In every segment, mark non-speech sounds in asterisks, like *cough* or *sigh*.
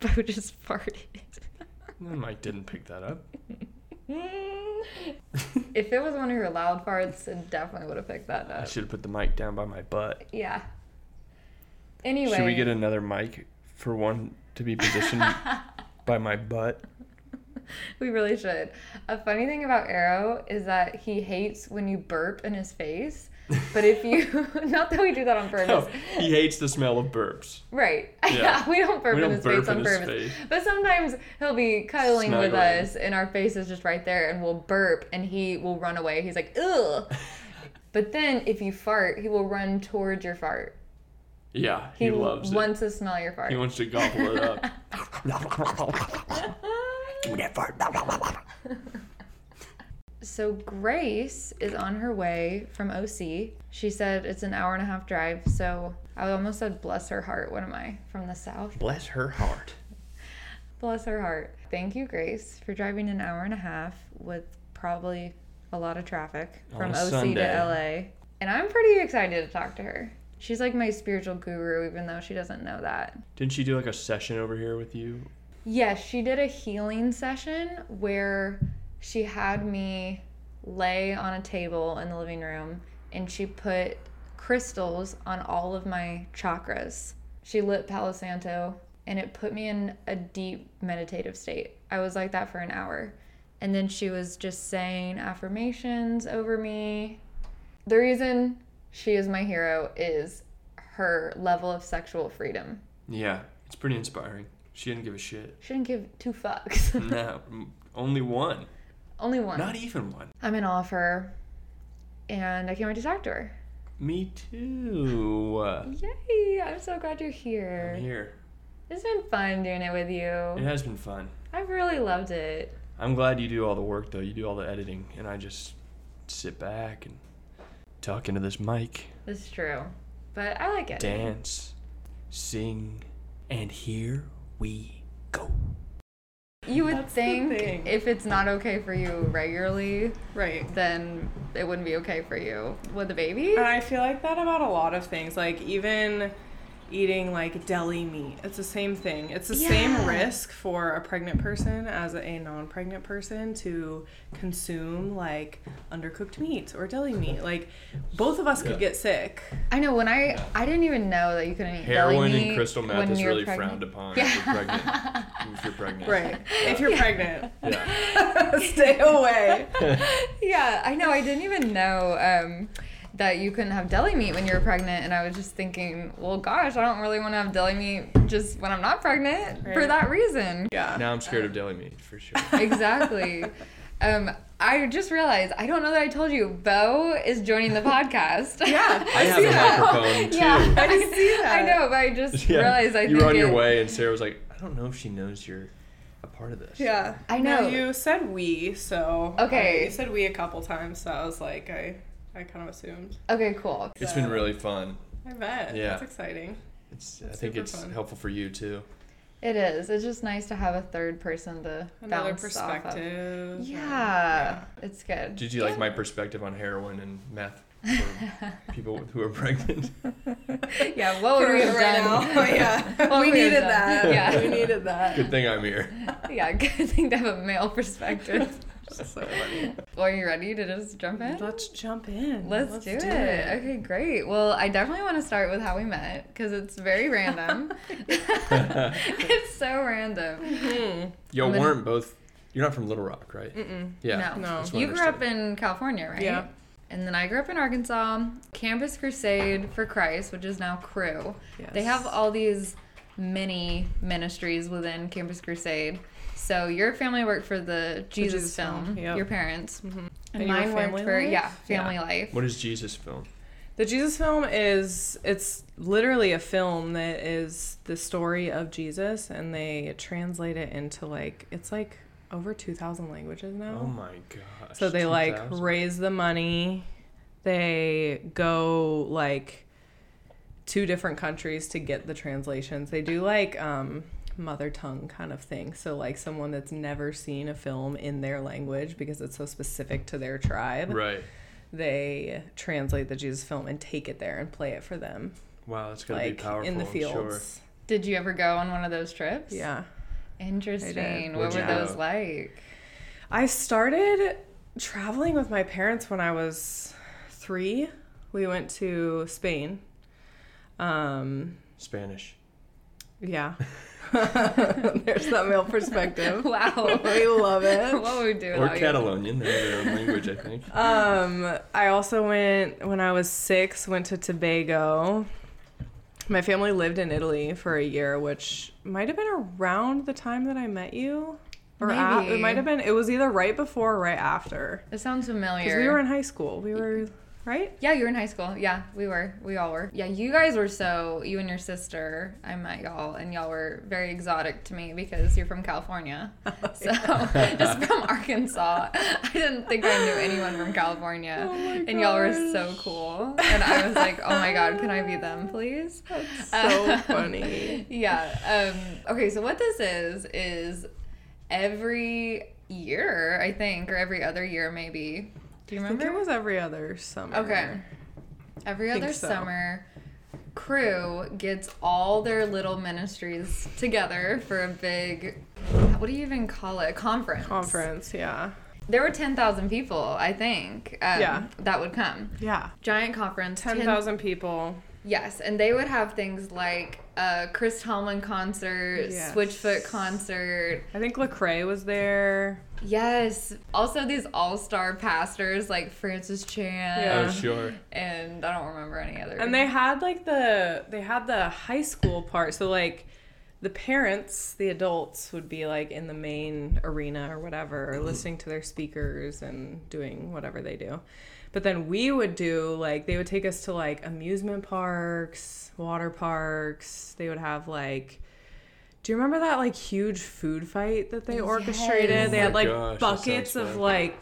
Beau just farted. Mm, the mic didn't pick that up. *laughs* if it was one of your loud farts, it definitely would have picked that up. I should have put the mic down by my butt. Yeah. Anyway. Should we get another mic for one to be positioned *laughs* by my butt? We really should. A funny thing about Arrow is that he hates when you burp in his face. But if you, *laughs* not that we do that on purpose, No, he hates the smell of burps. right? *laughs* Yeah. Yeah, we don't burp We in don't his burp face on in his purpose. face. But sometimes he'll be cuddling with us, and our face is just right there, and we'll burp, and he will run away. He's like, ugh. *laughs* but then if you fart, he will run towards your fart. Yeah, he, loves. He, loves wants to smell your fart. He wants to gobble it up. Give me that fart. So Grace is on her way from OC. She said it's an hour and a half drive. So I almost said bless her heart. What am I from the south? Bless her heart. Bless her heart. Thank you, Grace, for driving an hour and a half with probably a lot of traffic from OC Sunday. to LA. And I'm pretty excited to talk to her. She's like my spiritual guru, even though she doesn't know that. Didn't she do like a session over here with you? Yes, she did a healing session where she had me lay on a table in the living room and she put crystals on all of my chakras. She lit Palo Santo and it put me in a deep meditative state. I was like that for an hour. And then she was just saying affirmations over me. The reason she is my hero is her level of sexual freedom. Yeah, it's pretty inspiring. She didn't give a shit. She didn't give two fucks. *laughs* No, only one. Only one. Not even one. I'm in awe of her, and I can't wait to talk to her. Me too. Yay! I'm so glad you're here. I'm here. It's been fun doing it with you. It has been fun. I've really loved it. I'm glad you do all the work though. You do all the editing, and I just sit back and talk into this mic, It's true, but I like it. dance, sing, and here we go. You would That's think if it's not okay for you regularly, Right. then it wouldn't be okay for you with a baby. And I feel like that about a lot of things. Like even eating like deli meat. It's the same thing. It's the Yeah. same risk for a pregnant person as a non-pregnant person to consume like undercooked meat or deli meat. Like both of us could get sick. I know when I Yeah. I didn't even know that you couldn't eat deli Heroin meat and crystal meth when is you're really pregnant. frowned upon Yeah. if you're pregnant. *laughs* if you're pregnant. Right. If you're pregnant, *laughs* Yeah. *laughs* stay away. yeah, I know. I didn't even know um, that you couldn't have deli meat when you were pregnant, and I was just thinking, well, gosh, I don't really want to have deli meat just when I'm not pregnant for that reason. Yeah. Now I'm scared of deli meat for sure. *laughs* Exactly. um, I just realized I don't know that I told you. Beau is joining the podcast. *laughs* Yeah. I *laughs* have see a that. microphone too. yeah, I didn't see that. I know, but I just Yeah. realized I think. you think were on your it- way, and Sarah was like, "I don't know if she knows you're a part of this." Yeah. I Now, know. you said we, so Okay. I- you said we a couple times, so I was like, I, I kind of assumed. Okay, cool. It's been really fun. I bet. Yeah. It's exciting. It's. I think it's fun. helpful for you too. It is. It's just nice to have a third person to Another bounce off of. perspective. Yeah, it's good. Did you like my perspective on heroin and meth for *laughs* people who are pregnant? *laughs* yeah, what would For we have right done? now. *laughs* yeah. We we needed that. Yeah. We needed that. Good thing I'm here. yeah, good thing to have a male perspective. That's so funny. Well, are you ready to just jump in? Let's jump in. Let's, do, it. Okay, great. Well, I definitely want to start with how we met because it's very random. *laughs* *laughs* it's so random. Mhm. Y'all I'm gonna- weren't both. You're not from Little Rock, right? Mm-mm. Yeah. no, No. that's what I you grew up in California, right? Yeah. And then I grew up in Arkansas. Campus Crusade for Christ, which is now Cru. They have all these mini ministries within Campus Crusade. So your family worked for the Jesus, Jesus film, Film, yep. your parents, Mhm. and, And your mine worked family for life? yeah, family Yeah. life. What is Jesus film? The Jesus film is it's literally a film that is the story of Jesus and they translate it into like it's like over 2000 languages now. Oh my gosh. so they like raise the money. They go like two different countries to get the translations. They do like um mother tongue kind of thing. So like someone that's never seen a film in their language because it's so specific to their tribe. Right. They translate the Jesus film and take it there and play it for them Wow, that's gonna like be powerful. in the I'm sure. fields Did you ever go on one of those trips? Yeah. Interesting. What were those go? like? I started traveling with my parents when I was three. We went to Spain. Um, Spanish. yeah. *laughs* *laughs* There's that male perspective. *laughs* Wow. We love it. *laughs* what would we do Or without you? Catalonian, they're their own language, I think. Um, I also went when I was six. Went to Tobago. My family lived in Italy for a year, which might have been around the time that I met you, or a- Maybe. it might have been. It was either right before or right after, It sounds familiar. because we were in high school. We were right. Yeah, you were in high school. Yeah, we were. We all were. Yeah, you guys were so. You and your sister, I met y'all, and y'all were very exotic to me because you're from California. *laughs* *laughs* So, *laughs* just from Arkansas, I didn't think I knew anyone from California. Oh and y'all were so cool. And I was like, oh my God, can I be them, please? That's so funny. yeah. Um, okay, so what this is, is every year, I think, or every other year, maybe. Do you I think remember? it was every other summer. Okay. Every other so. summer, Cru gets all their little ministries together for a big, what do you even call it? A conference. Conference. Yeah. There were 10,000 people, I think, um, Yeah. that would come. Yeah. Giant conference. Ten 10 thousand people. Yes, and they would have things like a Chris Tomlin concert, Yes. Switchfoot concert. I think Lecrae was there. Yes. Also, these all star pastors like Francis Chan. Yeah. Oh, sure. And I don't remember any other. And they had like the they had the high school part. So like the parents, the adults would be like in the main arena or whatever, or listening to their speakers and doing whatever they do. But then we would do like they would take us to like amusement parks, water parks. They would have like do you remember that like huge food fight that they orchestrated? Yes. They Oh had like gosh, buckets of like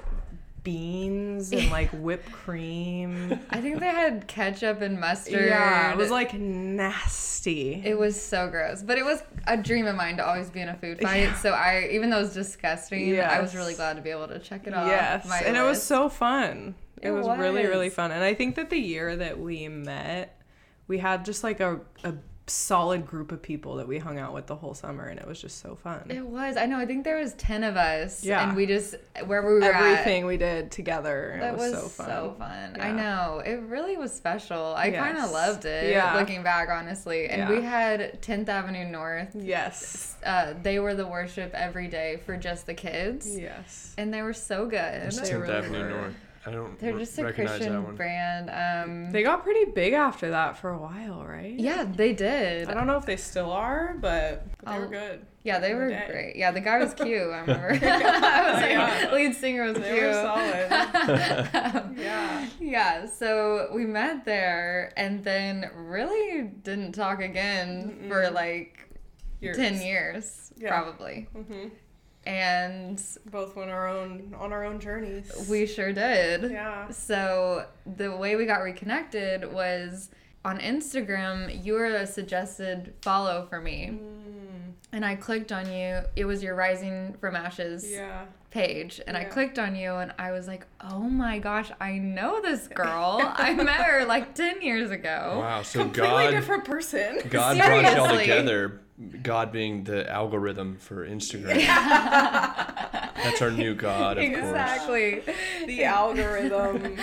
beans and like *laughs* whipped cream. I think they had ketchup and mustard. Yeah, it was like nasty. It was so gross, but it was a dream of mine to always be in a food *laughs* fight. Yeah. So I, even though it was disgusting, I was really glad to be able to check it off. yes, and it was so fun. It, It was, really really fun, and I think that the year that we met, we had just like a a solid group of people that we hung out with the whole summer, and it was just so fun. It was. I know. I think there was ten of us. Yeah. And we just wherever we were at, Everything we did together, That it was, was, so fun. I Yeah. know. It really was special. I kind of loved it Yeah. looking back, honestly. And Yeah. we had 10th Avenue North. Yes, Uh, they were the worship every day for just the kids. yes. And they were so good. It's They 10th really Avenue were. North. I don't They're re- just a Christian brand. Um, They got pretty big after that for a while, right? yeah, they did. I don't know if they still are, but they were I'll- good. Yeah, they in the were great. Yeah, the guy was cute. I *laughs* remember. *laughs* I was like, Yeah. lead singer was They cute. were solid. Um, *laughs* Yeah. Yeah, so we met there and then really didn't talk again for Mm-mm. like Years. 10 years, Yeah. probably. hmm And Both went our own on our own journeys. we sure did. yeah. So the way we got reconnected was on Instagram, you were a suggested follow for me. Mm, And I clicked on you. It was your Rising from Ashes yeah. page. And I clicked on you and I was like, oh my gosh, I know this *laughs* girl. I met her like 10 years ago. Wow, so God. Completely God, different person. God *laughs* brought y'all together. God being the algorithm for Instagram. *laughs* That's our new God, of course. exactly. the algorithm.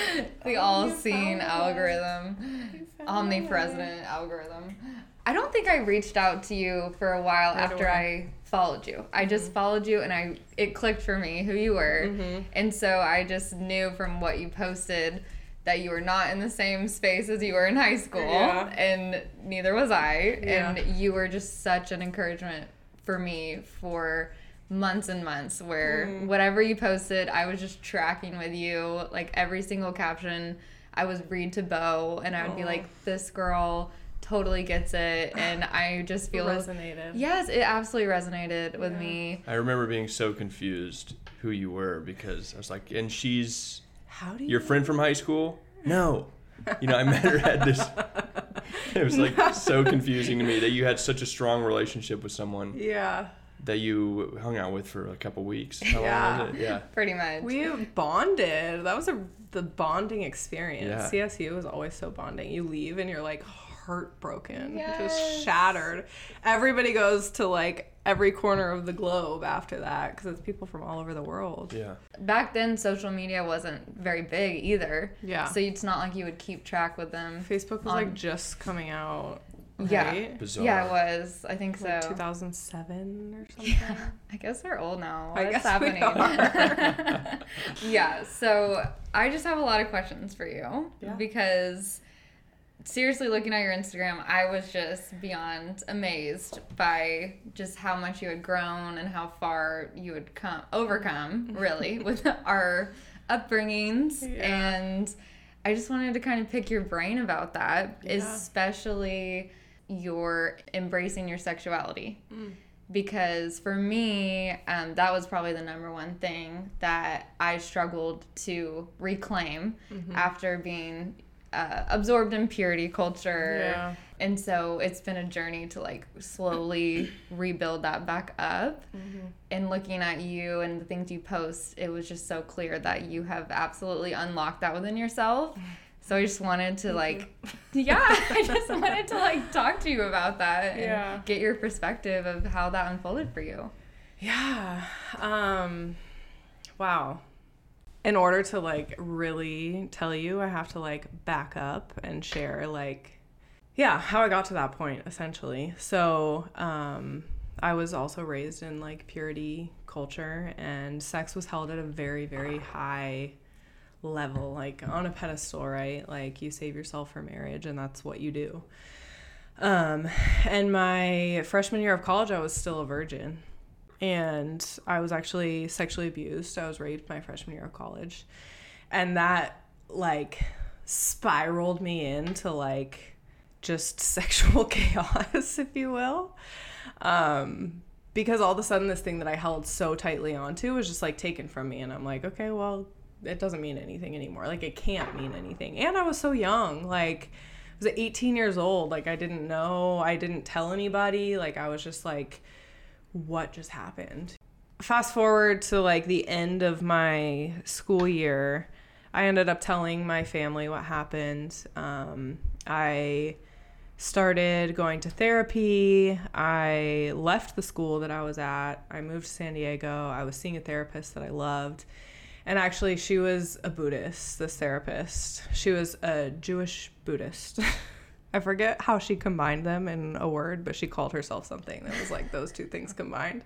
The all seeing algorithm, omnipresent algorithm. I don't think I reached out to you for a while Right after away. I followed you. I just followed you and I it clicked for me who you were. Mhm. And so I just knew from what you posted that you were not in the same space as you were in high school Yeah. and neither was I Yeah. and you were just such an encouragement for me for months and months where Mm. whatever you posted I was just tracking with you like every single caption I was read to Beau and I would be Oh. like this girl totally gets it *sighs* and I just feel resonated. Yes, it absolutely resonated with Yeah. me. I remember being so confused who you were because I was like, and she's How do you? your friend from high school? No. You know, I met her at this. *laughs* It was like so *laughs* confusing to me that you had such a strong relationship with someone Yeah. that you hung out with for a couple weeks. How Yeah. long was it? Yeah. *laughs* Pretty much. We bonded. That was a the bonding experience. Yeah. CSU was always so bonding. You leave and you're like heartbroken, Yes. just shattered. Everybody goes to like every corner of the globe after that because it's people from all over the world. Yeah. Back then, social media wasn't very big either. Yeah. So it's not like you would keep track with them. Facebook was On- like just coming out. Yeah. Bizarre. Yeah, it was. I think so. 2007 or *laughs* something. Yeah, I guess we're old now. I What's guess we happening? *laughs* yeah, so I just have a lot of questions for you Yeah. because seriously, looking at your Instagram, I was just beyond amazed by just how much you had grown and how far you had come overcome, *laughs* really, with our upbringings Yeah. and. I just wanted to kind of pick your brain about that, Yeah. especially your embracing your sexuality Mm. because for me um, that was probably the number one thing that i struggled to reclaim Mm-hmm. after being uh, absorbed in purity culture Yeah. and so it's been a journey to like slowly rebuild that back up Mm-hmm. and looking at you and the things you post it was just so clear that you have absolutely unlocked that within yourself so i just wanted to like *laughs* yeah i just wanted to like talk to you about that and Yeah. get your perspective of how that unfolded for you Yeah. Um wow. In order to like really tell you, I have to like back up and share like yeah, how I got to that point essentially. So, um I was also raised in like purity culture and sex was held at a very very high level like on a pedestal, right? Like you save yourself for marriage and that's what you do. Um and my freshman year of college I was still a virgin and I was actually sexually abused. I was raped my freshman year of college. And that like spiraled me into like just *laughs* sexual chaos, if you will. Um because all of a sudden this thing that I held so tightly onto was just like taken from me and I'm like, okay, well, it doesn't mean anything anymore. Like it can't mean anything. And I was so young, like I was 18 years old. Like I didn't know, I didn't tell anybody. Like I was just like what just happened. Fast forward to like the end of my school year, I ended up telling my family what happened. Um, I started going to therapy. I left the school that I was at. I moved to San Diego. I was seeing a therapist that I loved. And actually, she was a Buddhist, this therapist. She was a Jewish Buddhist. *laughs* I forget how she combined them in a word, but she called herself something that was like those two things combined.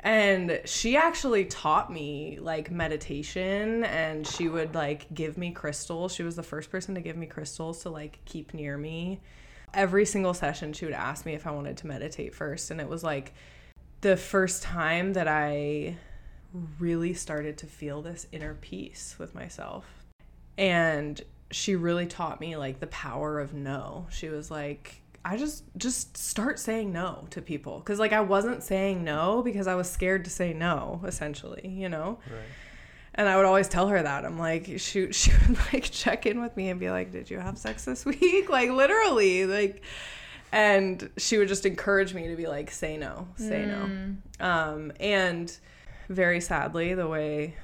And she actually taught me like meditation and she would like give me crystals. She was the first person to give me crystals to like keep near me. Every single session, she would ask me if I wanted to meditate first. And it was like the first time that I really started to feel this inner peace with myself. And she really taught me like the power of no. She was like, I just just start saying no to people cuz like I wasn't saying no because I was scared to say no essentially, you know. Right. And I would always tell her that. I'm like, shoot, *laughs* she would like check in with me and be like, Did you have sex this *laughs* week? Like, literally. Like, and she would just encourage me to be like, Say no, say Mm. no. Um, and very sadly, the way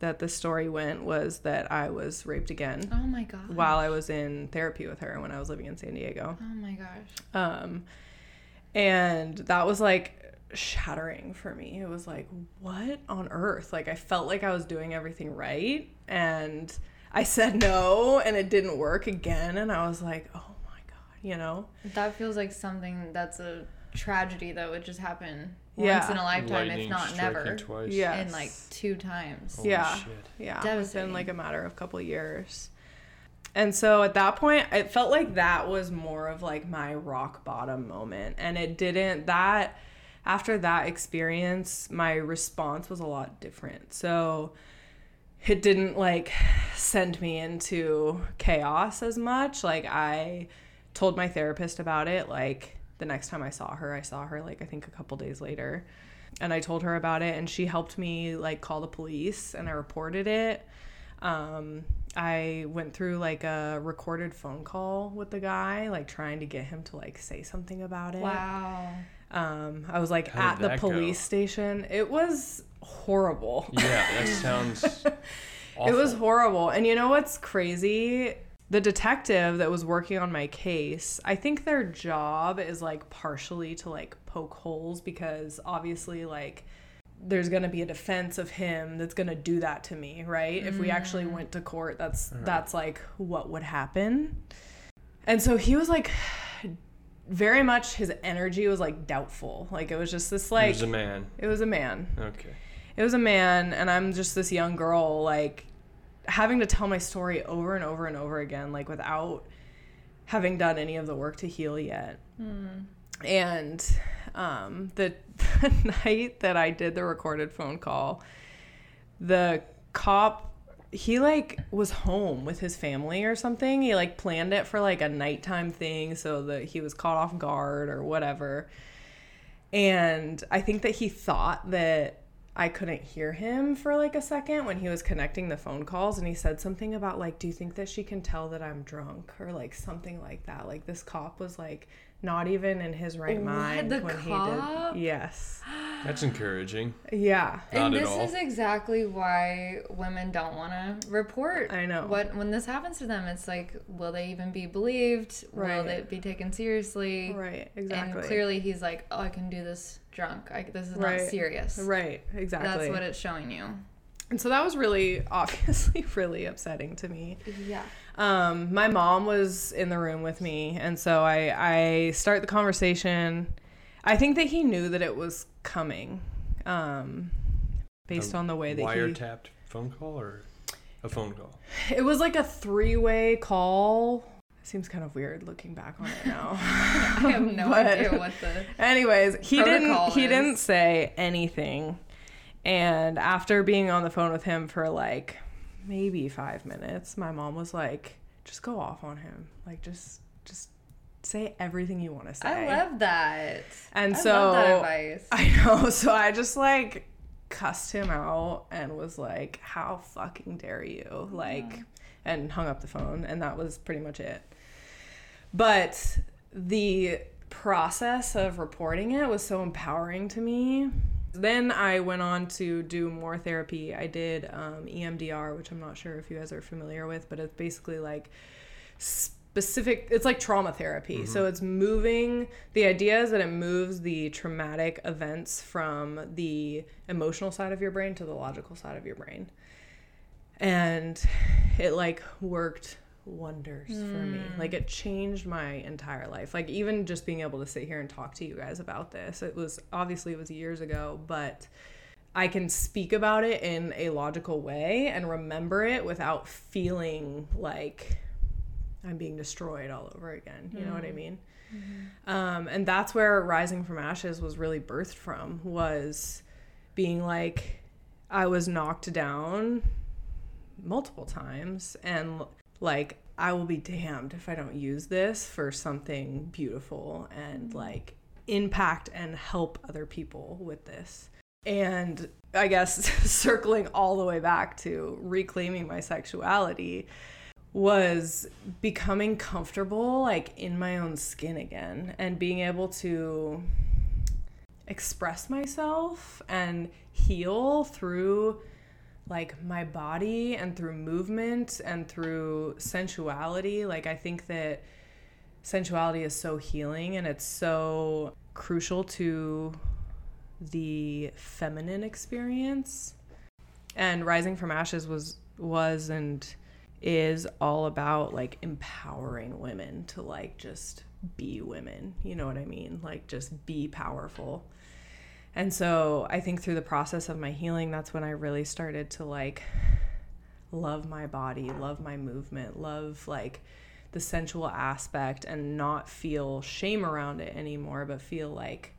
that the story went was that I was raped again oh my god while I was in therapy with her when I was living in San Diego. oh my gosh Um, and that was like shattering for me. It was like, what on earth? Like, I felt like I was doing everything right. And I said no, and it didn't work again. And I was like, oh my God, you know? that feels like something that's a tragedy that would just happen Yeah. once in a lifetime Lightning if not never Twice. Yeah. and like two times Holy Yeah. shit. Yeah. Devastating. Within like a matter of a couple years. And so at that point, it felt like that was more of like my rock bottom moment. And it didn't, that, after that experience, my response was a lot different. So it didn't like send me into chaos as much. Like I told my therapist about it. Like the next time I saw her, I saw her like I think a couple days later. And I told her about it and she helped me like call the police and I reported it. Um, I went through like a recorded phone call with the guy, like trying to get him to like say something about it. wow Um, I was like How at the that go? police station. It was horrible. Yeah, that sounds. Awful. *laughs* It was horrible. And you know what's crazy? The detective that was working on my case, I think their job is like partially to like poke holes because obviously like there's going to be a defense of him that's going to do that to me, right? If we actually mm. went to court, that's that's like what would happen. And so he was like very much his energy was like doubtful. Like it was just this like It was a man. it was a man. Okay. It was a man, and I'm just this young girl, like having to tell my story over and over and over again, like without having done any of the work to heal yet. And um, the, *laughs* the night that I did the recorded phone call, the cop he like was home with his family or something. He like planned it for like a nighttime thing so that he was caught off guard or whatever. And I think that he thought that I couldn't hear him for like a second when he was connecting the phone calls and he said something about like do you think that she can tell that I'm drunk or like something like that. Like this cop was like not even in his right What? mind The when cop? he did. Yes. That's encouraging. Yeah. Not and at this all. is exactly why women don't want to report. I know. What when this happens to them, it's like, will they even be believed? Right. Will it be taken seriously? Right, exactly. And clearly, he's like, oh, I can do this drunk. I, this is Right. not serious. Right, exactly. That's what it's showing you. And so that was really *laughs* obviously really upsetting to me. Yeah. Um, my mom was in the room with me, and so I I start the conversation. I think that he knew that it was coming, um, based A on the way that he. Wiretapped phone call or a phone call? It was like a three way call. Seems kind of weird looking back on it now. *laughs* I have no *laughs* But- idea what the. Anyways, he didn't Protocol he didn't say anything. And after being on the phone with him for like maybe 5 minutes, my mom was like, "Just go off on him. Like just just say everything you want to say." I love that. And I so love that advice. I know. *laughs* So I just like cussed him out and was like, "How fucking dare you?" Like and hung up the phone and that was pretty much it. But the process of reporting it was so empowering to me. Then I went on to do more therapy. I did um, EMDR, which I'm not sure if you guys are familiar with, but it's basically like specific it's like trauma therapy. Mm-hmm. So it's moving the idea is that it moves the traumatic events from the emotional side of your brain to the logical side of your brain. And it like worked wonders for me. Mm. Like it changed my entire life. Like even just being able to sit here and talk to you guys about this it was obviously it was years ago but I can speak about it in a logical way and remember it without feeling like I'm being destroyed all over again. You know what I mm-hmm. mean? Mm-hmm. Um, and that's where Rising from Ashes was really birthed from was being like I was knocked down multiple times and like I will be damned if I don't use this for something beautiful and mm-hmm. like impact and help other people with this. And I guess *laughs* circling all the way back to reclaiming my sexuality was becoming comfortable like in my own skin again and being able to express myself and heal through like my body and through movement and through sensuality. Like i think that sensuality is so healing and it's so crucial to the feminine experience. And rising from ashes was was and is all about like empowering women to like just be women. You know what i mean? Like just be powerful. And so i think through the process of my healing that's when i really started to like love my body love my movement love like the sensual aspect and not feel shame around it anymore but feel like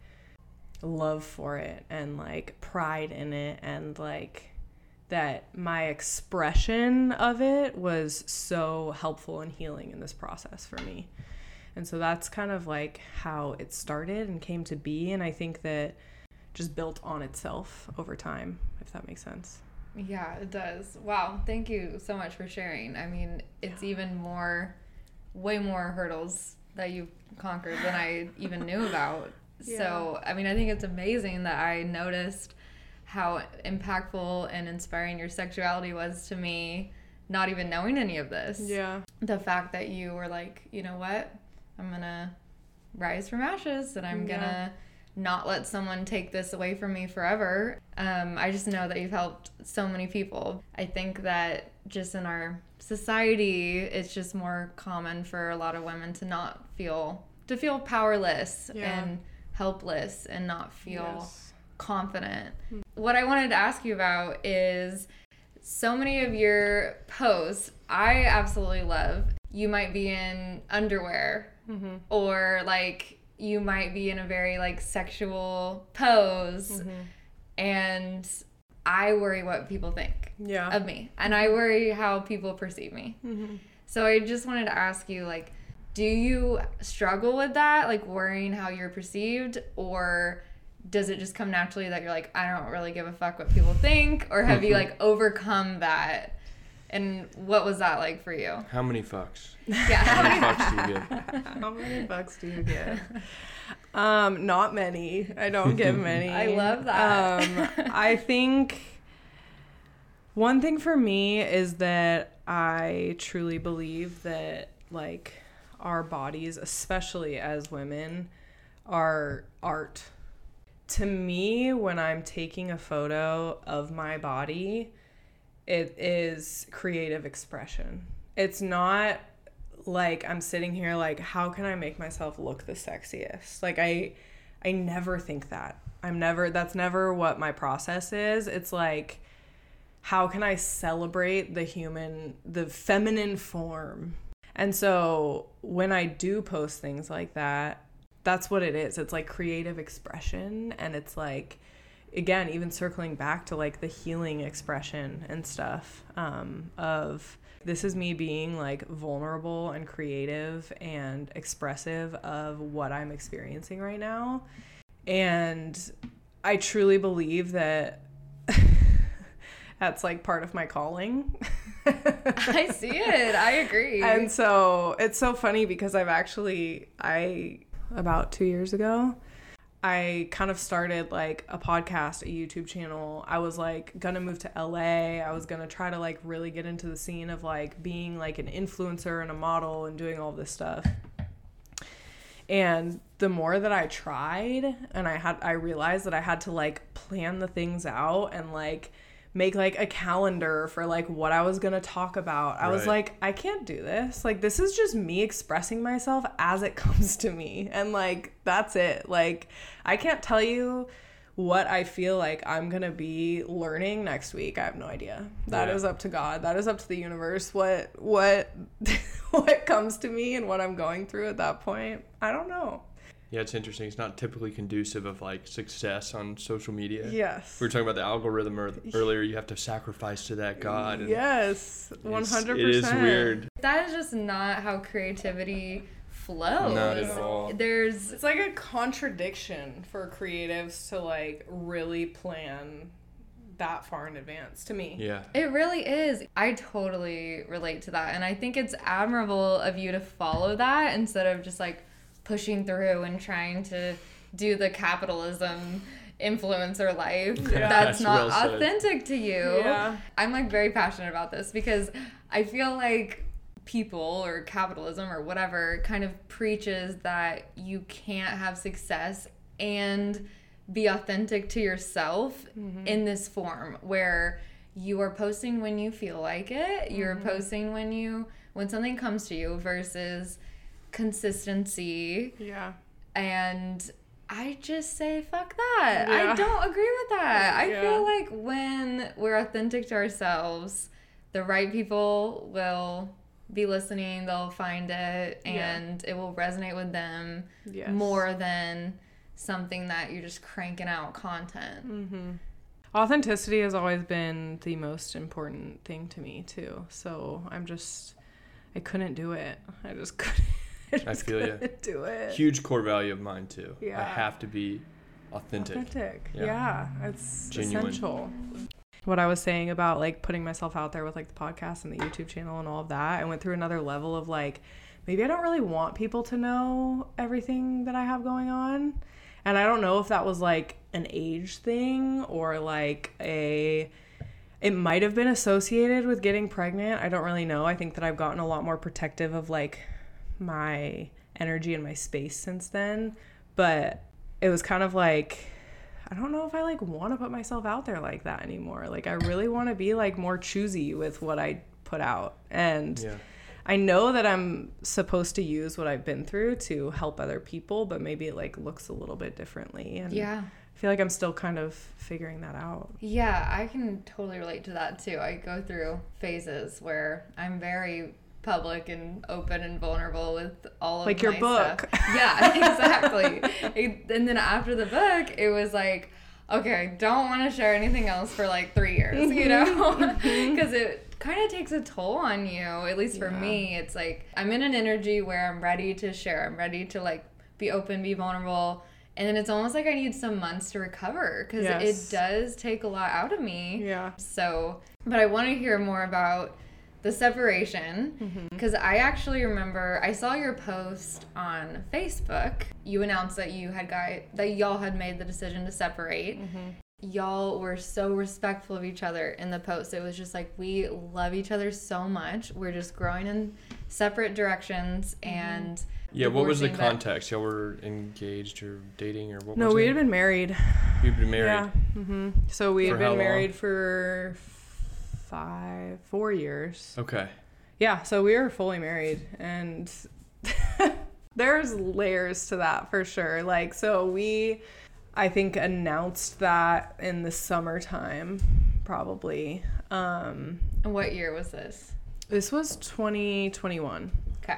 love for it and like pride in it and like that my expression of it was so helpful and healing in this process for me. And so that's kind of like how it started and came to be and I think that just built on itself over time, if that makes sense. Yeah, it does. Wow, thank you so much for sharing. I mean, it's even more, way more hurdles that you've conquered than I even knew about. *laughs* So, I mean, I think it's amazing that I noticed how impactful and inspiring your sexuality was to me not even knowing any of this. Yeah. The fact that you were like, you know what? I'm going to rise from ashes and I'm Yeah. going to not let someone take this away from me forever. Um, I just know that you've helped so many people. I think that just in our society, it's just more common for a lot of women to not feel to feel powerless Yeah. and helpless and not feel Yes. Confident. What I wanted to ask you about is so many of your posts I absolutely love. You might be in underwear Mm-hmm. or like you might be in a very like sexual pose Mm-hmm. and I worry what people think Yeah. of me and I worry how people perceive me. Mm-hmm. So I just wanted to ask you like do you struggle with that like worrying how you're perceived or does it just come naturally that you're like I don't really give a fuck what people think or have you like overcome that and what was that like for you? How many fucks? *laughs* Yeah. How many fucks do you give? *laughs* How many fucks do you get? Um, not many. I don't give *laughs* many. I love that. Um, I think one thing for me is that I truly believe that like our bodies, especially as women, are art. To me, when I'm taking a photo of my body, it is creative expression. It's not like I'm sitting here like how can I make myself look the sexiest? Like I I never think that. I'm never that's never what my process is. It's like how can I celebrate the human the feminine form? And so when I do post things like that, that's what it is. It's like creative expression and it's like again even circling back to like the healing expression and stuff um, of this is me being like vulnerable and creative and expressive of what i'm experiencing right now and i truly believe that *laughs* that's like part of my calling *laughs* I see it. I *laughs* agree. and so it's so funny because I've actually I about 2 years ago I kind of started like a podcast, a YouTube channel. I was like gonna move to LA. I was gonna try to like really get into the scene of like being like an influencer and a model and doing all this stuff. And the more that I tried and I had I realized that I had to like plan the things out and like make like a calendar for like what I was to talk about. I was like I can't do this. Like this is just me expressing myself as it *laughs* comes to me and like that's it. Like I can't tell you what I feel like I'm to be learning next week. I have no idea. That is Yeah. up to God. That is up to the universe. What what *laughs* what comes to me and what I'm going through at that point. I don't know. Yeah, it's interesting. It's not typically conducive of like success on social media. Yes. We were talking about the algorithm earlier. You have to sacrifice to that God. Yes, it's- one hundred It is percent. weird. that is just not how creativity flows. Not at all. There's It's like a contradiction for creatives to like really plan that far in advance. To me, Yeah. It really is. I totally relate to that. And I think it's admirable of you to follow that instead of just like pushing through and trying to do the capitalism influencer life. Yeah. That's That's not well authentic to you. Yeah. I'm like very passionate about this because I feel like people or capitalism or whatever kind of preaches that you can't have success and be authentic to yourself mm-hmm. in this form where you are posting when you feel like it you're mm-hmm. posting when you when something comes to you versus consistency yeah, and I just say fuck that. Yeah. I don't agree with that. I Yeah. feel like when we're authentic to ourselves, the right people will be listening, they'll find it Yeah. and it will resonate with them yes. more than something that you're just cranking out content. Mm-hmm. Authenticity has always been the most important thing to me too. So I'm just, I couldn't do it. I just *laughs* couldn't. *laughs* I, feel you. Do it. Huge core value of mine too. Yeah. I have to be authentic. Authentic. Yeah. Yeah, it's Genuine. essential. What I was saying about like putting myself out there with like the podcast and the YouTube channel and all of that, I went through another level of like maybe I don't really want people to know everything that I have going on. And I don't know if that was like an age thing or like a it might have been associated with getting pregnant. I don't really know. I think that I've gotten a lot more protective of like my energy and my space since then. But it was kind of like I don't know if I like want to put myself out there like that anymore. Like I really want to be like more choosy with what I put out. And Yeah. I know that I'm supposed to use what I've been through to help other people, but maybe it like looks a little bit differently. And Yeah. I feel like I'm still kind of figuring that out. Yeah, I can totally relate to that too. I go through phases where I'm very public and open and vulnerable with all of Like your book. stuff. *laughs* Yeah, exactly. It- and then after the book, it was like, okay, I don't want to share anything else for like three years, you mm-hmm. know, *laughs* mm-hmm. because it kind of takes a toll on you. At least for Yeah. me, it's like I'm in an energy where I'm ready to share. I'm ready to like be open, be vulnerable. And then it's almost like I need some months to recover because Yes. it does take a lot out of me. Yeah. So, but I want to hear more about the separation mm-hmm. because I actually remember I saw your post on Facebook. You announced that you had guy that y'all had made the decision to separate. Mm-hmm. Y'all were so respectful of each other in the post. It was just like we love each other so much. We're just growing in separate directions mm-hmm. and Yeah, what was the divorcing, but- context? Y'all were engaged or dating or what No, was we it? had been married. You'd been married. Yeah. hmm So we For had how been long? married for five, four years. Okay. Yeah. So we were fully married, and *laughs* there's layers to that for sure. Like, so we, I think, announced that in the summertime, probably. Um, and what year was this? this was 2021. Okay.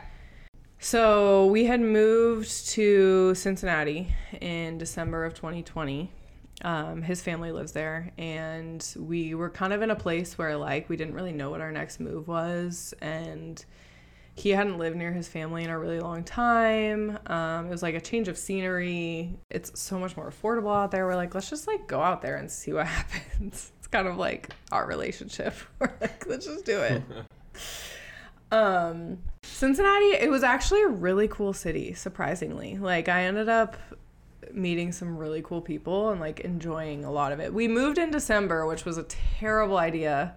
So we had moved to Cincinnati in December of 2020. Um, his family lives there, and we were kind of in a place where like we didn't really know what our next move was, and he hadn't lived near his family in a really long time. Um, it was like a change of scenery. It's so much more affordable out there. We're like, let's just like go out there and see what *laughs* happens. It's kind of like our relationship. *laughs* We're like, let's just do it. *laughs* Um, Cincinnati, it was actually a really cool city, surprisingly. Like, I ended up meeting some really cool people and like enjoying a lot of it. We moved in December, which was a terrible idea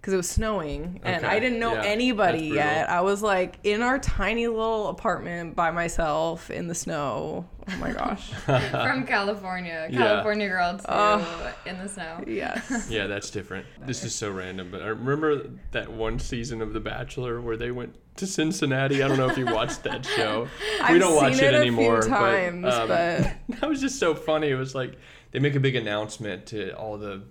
because it was snowing and Okay, I didn't know yeah, anybody yet. I was like in our tiny little apartment by myself in the snow. Oh my gosh. *laughs* From California. Yeah. California girl too Oh. in the snow. yes. *laughs* Yeah, that's different. This is so random, but I remember that one season of The Bachelor where they went to Cincinnati. I don't know if you watched that *laughs* show. we I've don't watch seen it, it a few anymore. times, but, um, but- that was just so funny. It was like they make a big announcement to all the,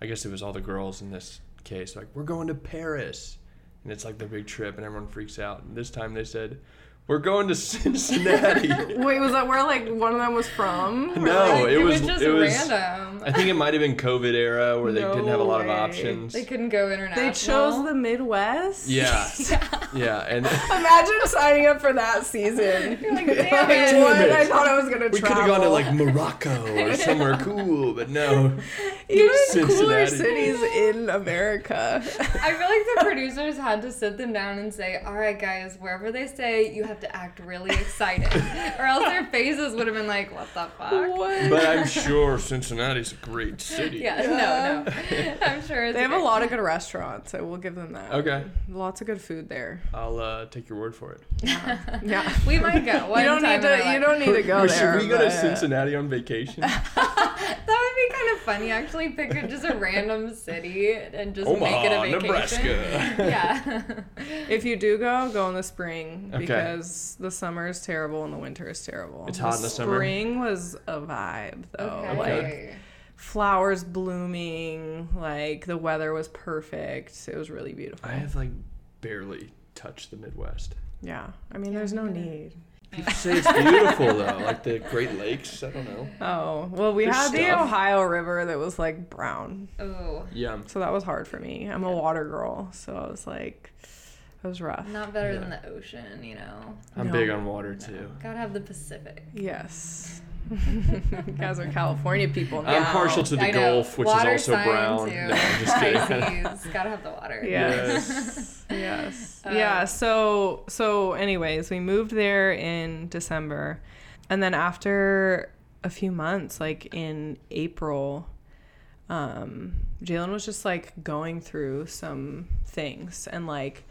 I guess it was all the girls in this case, like we're going to Paris, and it's like the big trip, and everyone freaks out. And this time they said, we're going to Cincinnati. *laughs* Wait, was that where like one of them was from? No, like- Oh, it was- just it was- random. I think it might have been COVID era where they didn't have a No lot of options. They couldn't go international. They chose the Midwest. Yeah. *laughs* yeah, and *laughs* Imagine signing up for that season. You're like, damn Like, it. what? It. I thought I was gonna try. we could have gone to like Morocco or somewhere cool, but no. even cooler cities in America. I feel like the producers had to sit them down and say, "All right, guys, wherever they say, you have to act really excited, *laughs* or else their faces would have been like, what the fuck." what? But I'm sure Cincinnati's a great city. Yeah, Yeah. no, no. *laughs* I'm sure it's They have a lot of good restaurants. I will give them that. Okay. Lots of good food there. I'll uh, take your word for it. Yeah. *laughs* We might go. One you don't time need to. You don't need to go Or there. Should we go to Cincinnati on vacation? That would be kind of funny. Actually, pick a, just a random city and just make it a Omaha, vacation. Nebraska. *laughs* Yeah. If you do go, go in the spring Okay. because the summer is terrible and the winter is terrible. It's hot in the summer? Spring was a vibe though. okay. Like flowers blooming, like the weather was perfect. It was really beautiful. I have like barely touched the Midwest. Yeah. I mean, there's no me neither. need. *laughs* People say it's beautiful though, like the Great Lakes. I don't know. Oh, well, we There's had the. Ohio River that was like brown. oh, Yeah. So that was hard for me. I'm a water girl. So I was like, it was rough. not better Yeah. than the ocean, you know. I'm No. big on water too. Gotta have the Pacific. Yes. You *laughs* guys are California people now. I'm partial to the Gulf, which Water is also brown. too. No, I'm just *laughs* kidding. Gotta have the water. Yes. *laughs* yes. Uh, yeah. So so anyways, we moved there in December. And then after a few months, like in April, um, Jalen was just like going through some things and like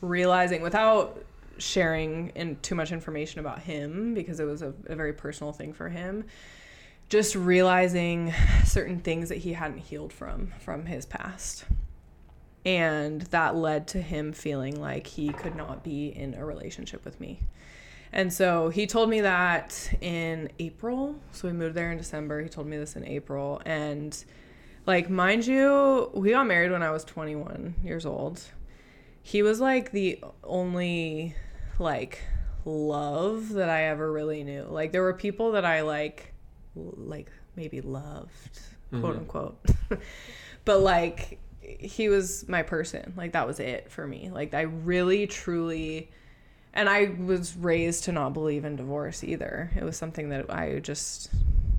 realizing without sharing in too much information about him because it was a, a very personal thing for him. Just realizing certain things that he hadn't healed from from his past. And that led to him feeling like he could not be in a relationship with me. And so he told me that in april. So we moved there in december. He told me this in april. And like mind you we got married when i was 21 years old. He was like the only like love that i ever really knew. Like there were people that i like like maybe loved quote Mhm. unquote. *laughs* But like he was my person. Like that was it for me. Like i really truly and i was raised to not believe in divorce either. It was something that i just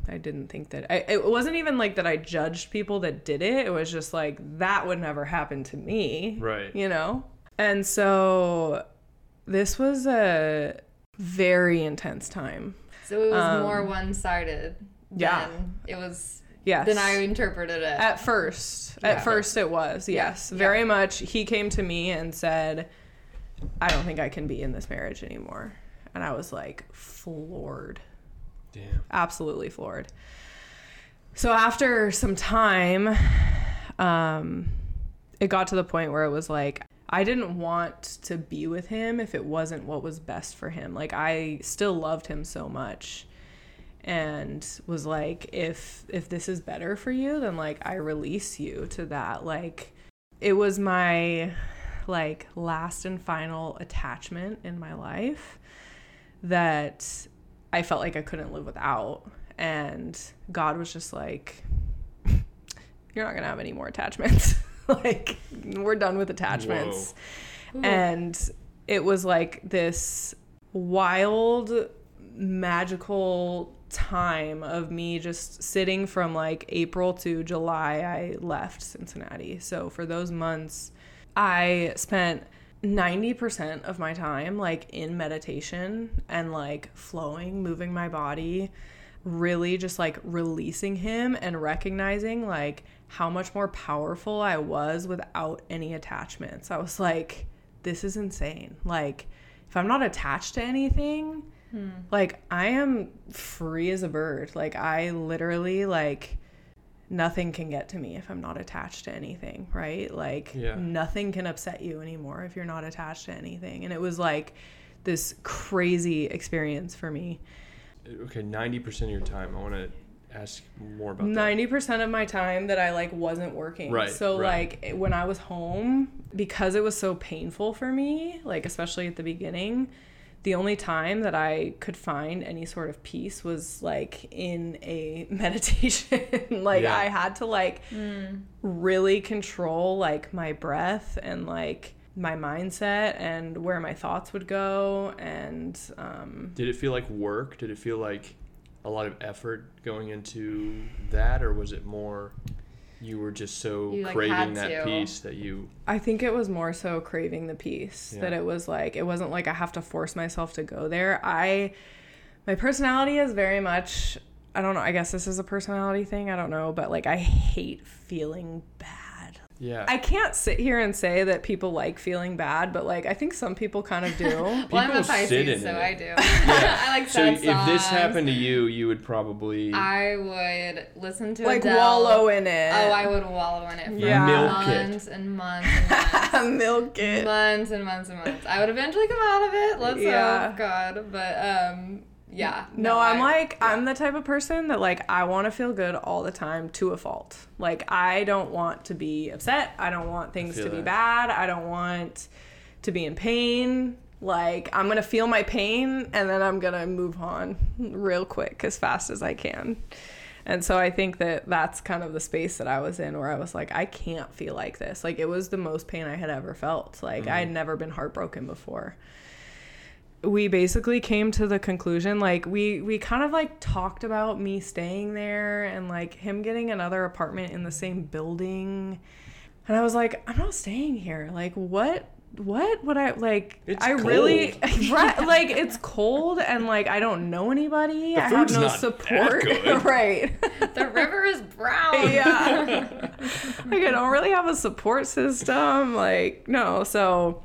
i didn't think that I, it wasn't even like that i judged people that did it. It was just like that would never happen to me Right. you know? And so this was a very intense time So it was Um, more one sided. yeah. Than it was. yes Then I interpreted it. At first, Yeah. at first it was yes, Yeah. very much. He came to me and said, "I don't think I can be in this marriage anymore," and I was like floored, Damn. absolutely floored. So after some time, um, it got to the point where it was like I didn't want to be with him if it wasn't what was best for him. Like I still loved him so much and was like if if this is better for you then like I release you to that. Like it was my like last and final attachment in my life that I felt like I couldn't live without and God was just like *laughs* you're not going to have any more attachments. *laughs* *laughs* like we're done with attachments and it was like this wild magical time of me just sitting from like April to July I left Cincinnati. So for those months I spent 90% of my time like in meditation and like flowing, moving my body, really just like releasing him and recognizing like how much more powerful I was without any attachments. I was like, this is insane. Like, if I'm not attached to anything, hmm. like I am free as a bird. Like I literally like nothing can get to me if I'm not attached to anything, right? Like Yeah. nothing can upset you anymore if you're not attached to anything. And it was like this crazy experience for me. Okay, ninety percent of your time. I want to ask more about that. Ninety percent of my time that I like wasn't working. Right, So right. like when I was home, because it was so painful for me, like especially at the beginning, the only time that I could find any sort of peace was like in a *laughs* meditation. like Yeah. I had to like really control like my breath and like my mindset and where my thoughts would go and um Did it feel like work? Did it feel like a lot of effort going into that, or was it more you were just so You, like, craving had that to. peace that you? I think it was more so craving the piece Yeah. that it was like it wasn't like I have to force myself to go there. I my personality is very much I don't know, I guess this is a personality thing, I don't know, but like I hate feeling bad. Yeah. I can't sit here and say that people like feeling bad, but like I think some people kind of do. *laughs* well, I'm a People sit in Pisces, so it. I do. Yeah. *laughs* I like so sad if this happened to you, you would probably I would listen to like Adele. wallow in it. Oh, I would wallow in it for Yeah. Milk it. months and months and months. *laughs* milk it. months and months and months. I would eventually come out of it. Let's Yeah. hope, God. But um, yeah. No, I'm I- like I'm the type of person that like I want to feel good all the time to a fault. Like I don't want to be upset. I don't want things feel to be bad. I don't want to be in pain. Like I'm going to feel my pain and then I'm going to move on real quick as fast as I can. And so I think that that's kind of the space that I was in where I was like I can't feel like this. Like it was the most pain I had ever felt. Like I had mm-hmm. never been heartbroken before we basically came to the conclusion like we we kind of like talked about me staying there and like him getting another apartment in the same building and i was like i'm not staying here like what what would I like? It's I really cold. *laughs* right, like it's cold and like I don't know anybody. The I have food's no not that support. good. *laughs* right. The river is brown. *laughs* yeah. like I don't really have a support system. Like no, so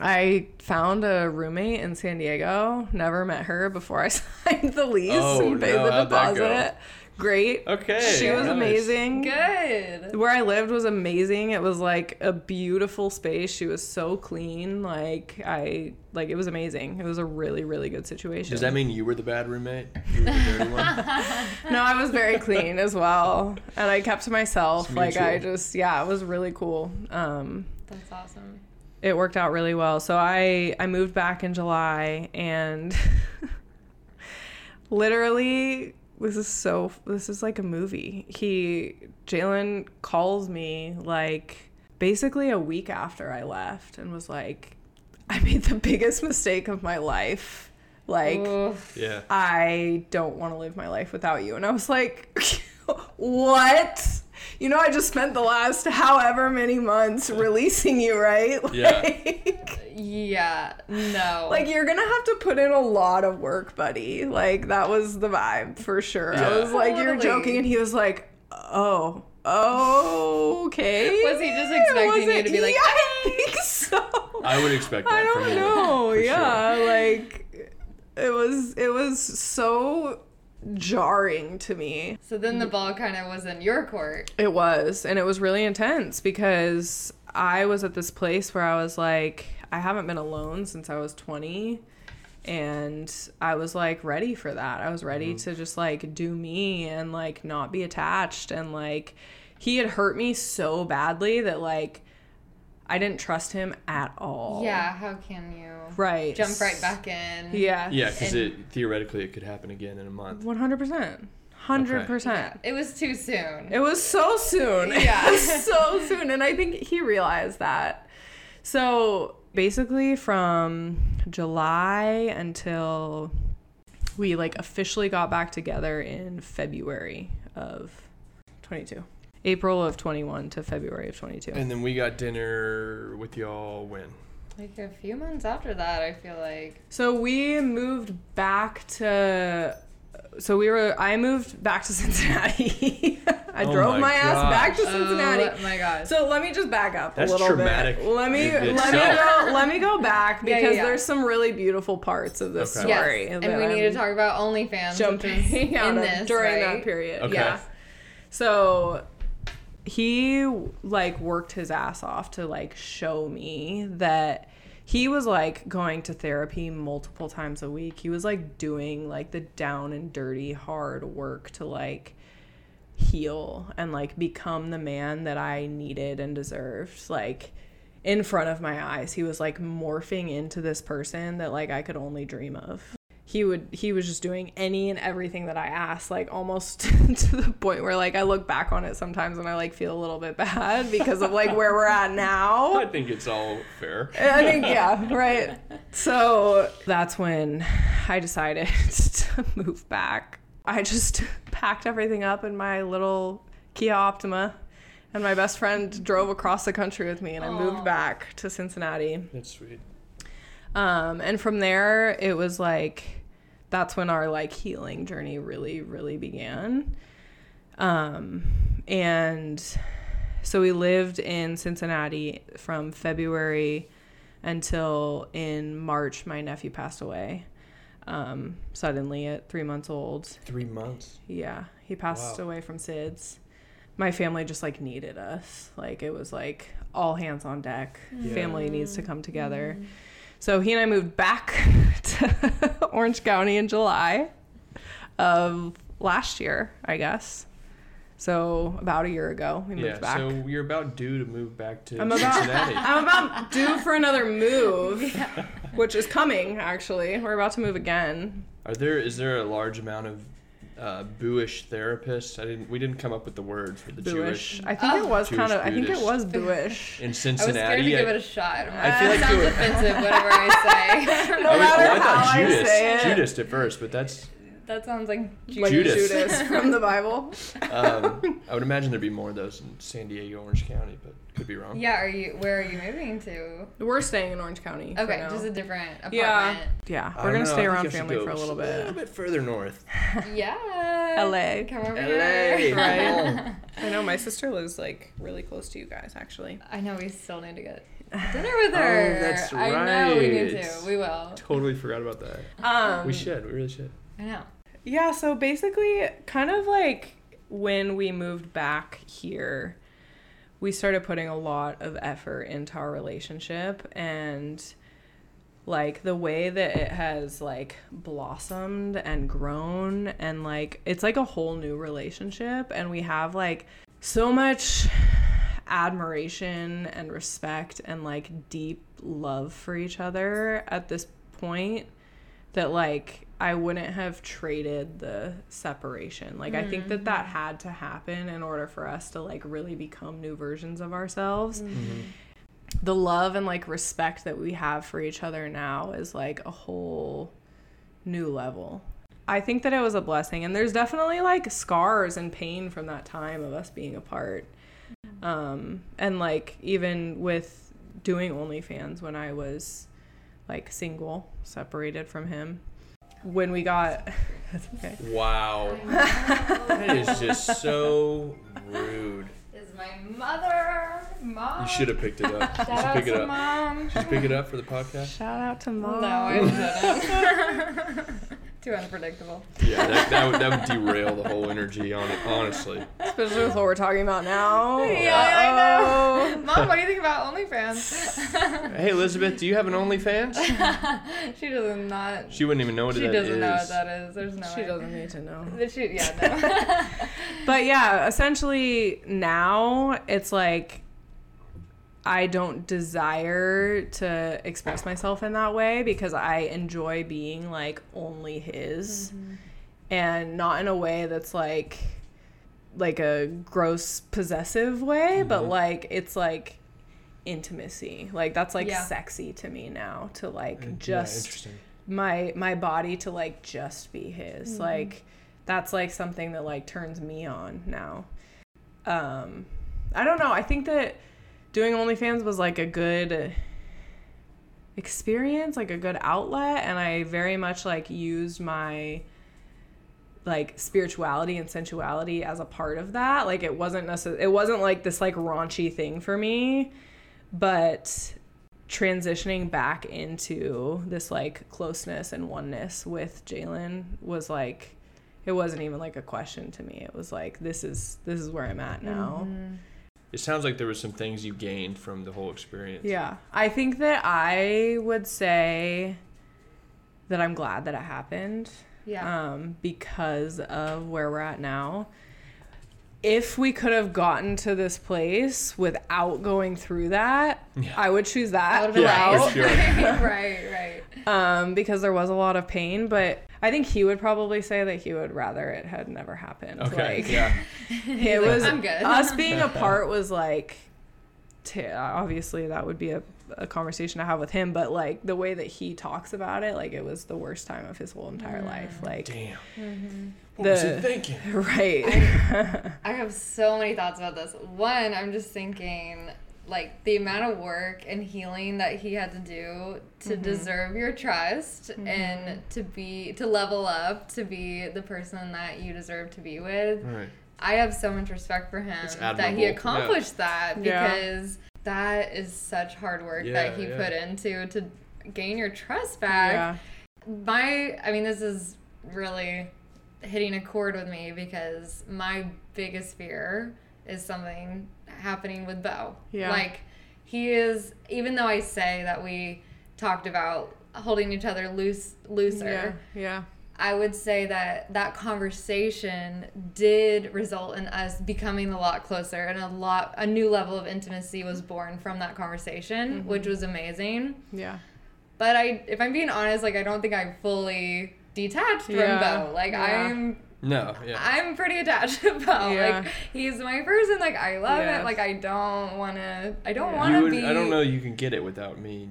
I found a roommate in San Diego. Never met her before I *laughs* signed the lease Oh, and paid no, the how'd that go? deposit. Great. Okay. She was nice. amazing. Good. Where I lived was amazing. It was like a beautiful space. She was so clean. Like I like it was amazing. It was a really really good situation. Does that mean you were the bad roommate? You were the dirty one? *laughs* no, I was very clean as well, and I kept to myself. It's Like I just yeah, it was really cool. Um, That's awesome. It worked out really well. So I I moved back in July and *laughs* literally this is so this is like a movie. He Jalen calls me like basically a week after I left and was like, I made the biggest mistake of my life. Like Yeah. I don't want to live my life without you. And I was like, *laughs* what? You know, I just spent the last however many months releasing you, right? Yeah. *laughs* Like, Yeah. No. like you're gonna have to put in a lot of work, buddy. Like that was the vibe for sure. I was like, you're joking, and he was like, oh, oh, okay. Was he just expecting Was you it- to be like, yeah, I think so. I would expect that I don't you. know. for Yeah, like it was it was so jarring to me. so then the ball kind of was in your court. It was, and it was really intense because I was at this place where I was like, I haven't been alone since I was 20 and I was like ready for that. I was ready mm-hmm. to just like do me and like not be attached and like he had hurt me so badly that like I didn't trust him at all. Yeah. How can you Right. jump right back in? Yeah. Yeah, because it theoretically it could happen again in a month. One hundred percent. Hundred percent. It was too soon. It was so soon. Yeah. *laughs* So soon. And I think he realized that. So basically from July until we like officially got back together in February of twenty two. April of twenty one to February of twenty two. And then we got dinner with y'all when? like a few months after that, I feel like. So we moved back to. So we were. I moved back to *laughs* Cincinnati. I Oh drove my my, ass back to. Oh Cincinnati. Oh my gosh. So let me just back up That's a little traumatic bit. Let me in let me go let me go back *laughs* because yeah, yeah. there's some really beautiful parts of this Okay. story. yes. And we need to talk about OnlyFans, jumping which *laughs* out in this during right? that period. Okay. Yeah. So he like worked his ass off to like show me that he was like going to therapy multiple times a week. He was like doing like the down and dirty hard work to like heal and like become the man that I needed and deserved. Like in front of my eyes, he was like morphing into this person that like I could only dream of. He would he was just doing any and everything that I asked, like almost *laughs* to the point where like I look back on it sometimes and I like feel a little bit bad because of like where we're at now. *laughs* I think it's all fair. I think yeah, right. So that's when I decided *laughs* to move back. I just packed everything up in my little Kia Optima, and my best friend drove across the country with me, and I moved back to Cincinnati. That's sweet. Um, and from there, it was like that's when our like healing journey really, really began. Um, and so we lived in Cincinnati from February until in March, my nephew passed away um, suddenly at three months old. Three months. Yeah, he passed Wow. away from SIDS. My family just like needed us. Like it was like all hands on deck. Yeah. Family needs to come together. So he and I moved back *laughs* to Orange County in July of last year, I guess. So about a year ago, we moved Yeah, back. so you're about due to move back to I'm about Cincinnati. I'm about due for another move, *laughs* which is coming actually. We're about to move again. Are there is there a large amount of uh, booish therapists? I didn't. We didn't come up with the word for the Booish. Jewish I think it Oh. was kind of. I think it was booish. in Cincinnati. I was scared to give it a shot. I'm I like, *laughs* feel that like sounds you- offensive, whatever I say. *laughs* No I, was- matter well, I thought how I Judas, say it. Judas at first, but that's That sounds like Like Judas. Judas *laughs* from the Bible. Um, *laughs* I would imagine there'd be more of those in San Diego, Orange County, but could be wrong. Yeah, are you? Where are you moving to? We're staying in Orange County. for Okay, now. just a different apartment. Yeah. yeah. We're gonna know, stay around think I should family go for a little bit. A little bit. bit further north. *laughs* Yeah. LA. Come over LA. here. Right. I know my sister lives like really close to you guys, actually. I know we still need to get dinner with her. Oh, her. that's I know we need to. We will. Totally forgot about that. Um, we should. We really should. I know. Yeah, so basically, kind of like when we moved back here, we started putting a lot of effort into our relationship and like the way that it has like blossomed and grown and like it's like a whole new relationship and we have like so much admiration and respect and like deep love for each other at this point that like I wouldn't have traded the separation. Like I think that that mm-hmm. had to happen in order for us to like really become new versions of ourselves. Mm-hmm. The love and like respect that we have for each other now is like a whole new level. I think that it was a blessing and there's definitely like scars and pain from that time of us being apart. Mm-hmm. Um and like even with doing OnlyFans when I was like single, separated from him. When we got *laughs* that's okay. Wow. *laughs* that is just so rude. Is my mother, mom. You should have picked it up. Shout Did you out pick it up? mom. Did you pick it up for the podcast? Shout out to mom. No, I didn't. *laughs* Too unpredictable. Yeah, that, that, would, that would derail the whole energy on it, honestly. Especially with what we're talking about now. Yeah, I Uh-oh. know. Oh. Mom, what do you think about OnlyFans? *laughs* Hey, Elizabeth, do you have an OnlyFans? *laughs* she does not. She wouldn't even know what She that doesn't know what is. that is. There's no. She way. doesn't need to know. That *laughs* She, yeah, no. But yeah, essentially now it's like I don't desire to express myself in that way because I enjoy being like only his and not in a way that's like like a gross possessive way, but Mhm. like it's like intimacy. Like that's like Yeah. sexy to me now to like Yeah, just interesting. my my body to like just be his like that's like something that like turns me on now um i don't know i think that doing onlyfans was like a good experience like a good outlet and i very much like used my like spirituality and sensuality as a part of that like it wasn't necessarily it wasn't like this like raunchy thing for me but transitioning back into this like closeness and oneness with Jalen was like it wasn't even like a question to me. It was like this is this is where I'm at now. Mm-hmm. It sounds like there was some things you gained from the whole experience. Yeah. I think that I would say that I'm glad that it happened. Yeah. Um, because of where we're at now. If we could have gotten to this place without going through that, Yeah. I would choose That that would have Yeah, route. sure. *laughs* right, right. Um, because there was a lot of pain. But I think he would probably say that he would rather it had never happened. Okay. Like, yeah. *laughs* it was "I'm good." us being apart *laughs* was like, t- obviously that would be a, a conversation to have with him. But like the way that he talks about it, like it was the worst time of his whole entire life. Like Damn. Mm-hmm. What was he thinking? *laughs* right. I have so many thoughts about this. One, I'm just thinking like the amount of work and healing that he had to do to mm-hmm. deserve your trust and mm-hmm. to be to level up to be the person that you deserve to be with. All right. I have so much respect for him that admirable, he yeah. accomplished that Yeah. because that is such hard work that he yeah. put into to gain your trust back yeah. my i mean this is really hitting a chord with me because my biggest fear is something happening with Beau Yeah. like he is even though i say that we talked about holding each other loose looser Yeah. Yeah. I would say that that conversation did result in us becoming a lot closer and a lot a new level of intimacy was born from that conversation, mm-hmm. which was amazing. Yeah. But I if I'm being honest, like I don't think I fully detached Yeah, from Beau. Like yeah. I'm No. Yeah. I'm pretty attached *laughs* to Beau. Yeah. Like he's my person. Like I love Yes. it. Like I don't wanna I don't Yeah. wanna would, be I don't know. You can get it without me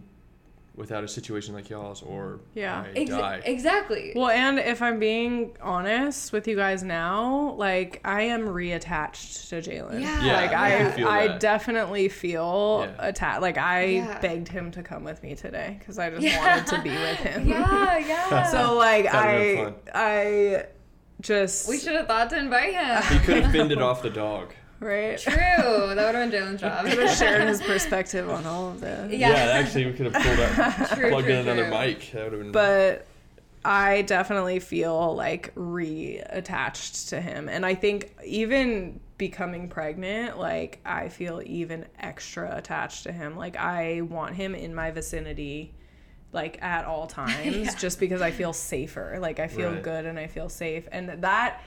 without a situation like y'all's, or Yeah. I Ex- die. exactly. Well, and if I'm being honest with you guys now, like I am reattached to Jalen. Yeah. Yeah, like I I, feel I definitely feel Yeah. attached. Like I Yeah. begged him to come with me today because I just Yeah. wanted to be with *laughs* him. yeah, yeah. so like That'd I, I just we should have thought to invite him. He could have fended off the dog. *laughs* right. True. That would have been Jalen's job. He Could have shared his *laughs* perspective on all of this. Yeah. actually, we could have pulled up, *laughs* True, plugged true, in another true. mic. That would have been. but I definitely feel like reattached to him. And I think even becoming pregnant, like I feel even extra attached to him. Like I want him in my vicinity like at all times *laughs* Yeah. just because I feel safer. Like I feel Right. good and I feel safe. And that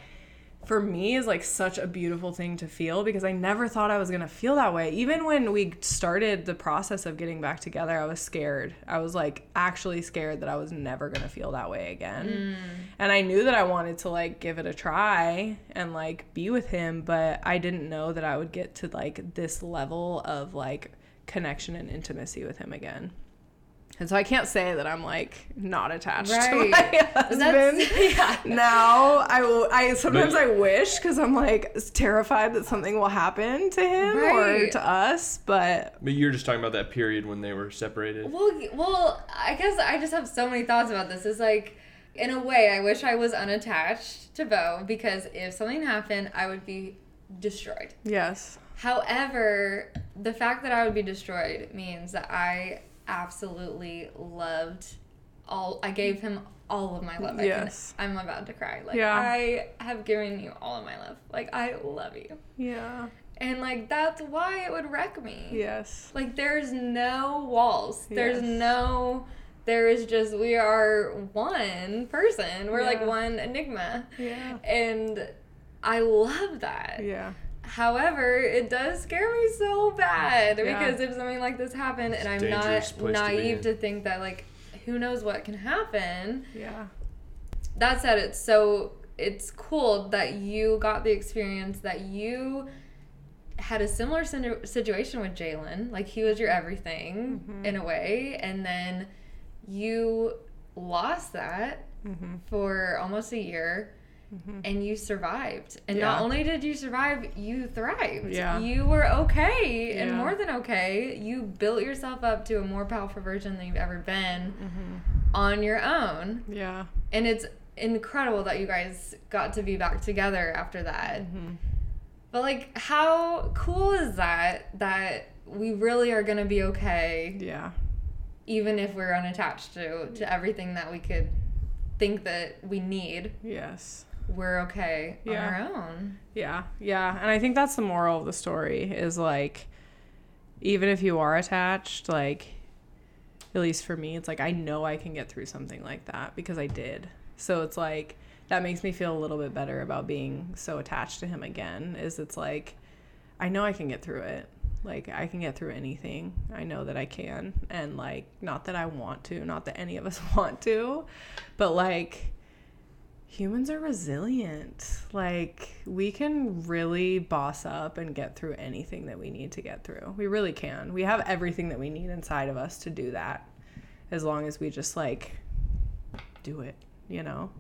for me is like such a beautiful thing to feel because I never thought I was going to feel that way. Even when we started the process of getting back together, I was scared. I was like actually scared that I was never going to feel that way again. Mm. And I knew that I wanted to like give it a try and like be with him, but I didn't know that I would get to like this level of like connection and intimacy with him again. And so I can't say that I'm like not attached to my husband *laughs* yeah. *laughs* now I will I sometimes But- I wish because I'm like terrified that something will happen to him or to us but but you're just talking about that period when they were separated. Well, well, I guess I just have so many thoughts about this. It's like, in a way, I wish I was unattached to Beau because if something happened, I would be destroyed. yes However, the fact that I would be destroyed means that I absolutely loved all. I gave him all of my love. Yes. I I'm about to cry. Like Yeah. I have given you all of my love. Like I love you, yeah and like that's why it would wreck me. yes Like there's no walls. There's Yes. no there is just we are one person. We're like one enigma. yeah And I love that. yeah However, it does scare me so bad Yeah. because if something like this happened and It's a I'm not place to naive to, think that like who knows what can happen. yeah That said, it's so it's cool that you got the experience that you had a similar situation with Jalen. Like he was your everything Mm-hmm. in a way, and then you lost that mm-hmm. for almost a year. And you survived. And not only did you survive, you thrived. Yeah. You were okay and Yeah. more than okay. You built yourself up to a more powerful version than you've ever been Mm-hmm. on your own yeah and it's incredible that you guys got to be back together after that. Mm-hmm. But like, how cool is that? That we really are gonna be okay, yeah even if we're unattached to to everything that we could think that we need. yes We're okay Yeah. on our own. Yeah, yeah. And I think that's the moral of the story is like, even if you are attached, like, at least for me, it's like I know I can get through something like that because I did. So it's like, that makes me feel a little bit better about being so attached to him again. Is it's like, I know I can get through it. Like, I can get through anything. I know that I can. And like, not that I want to, not that any of us *laughs* want to, but like, humans are resilient. Like, we can really boss up and get through anything that we need to get through. We really can. We have everything that we need inside of us to do that as long as we just like do it, you know?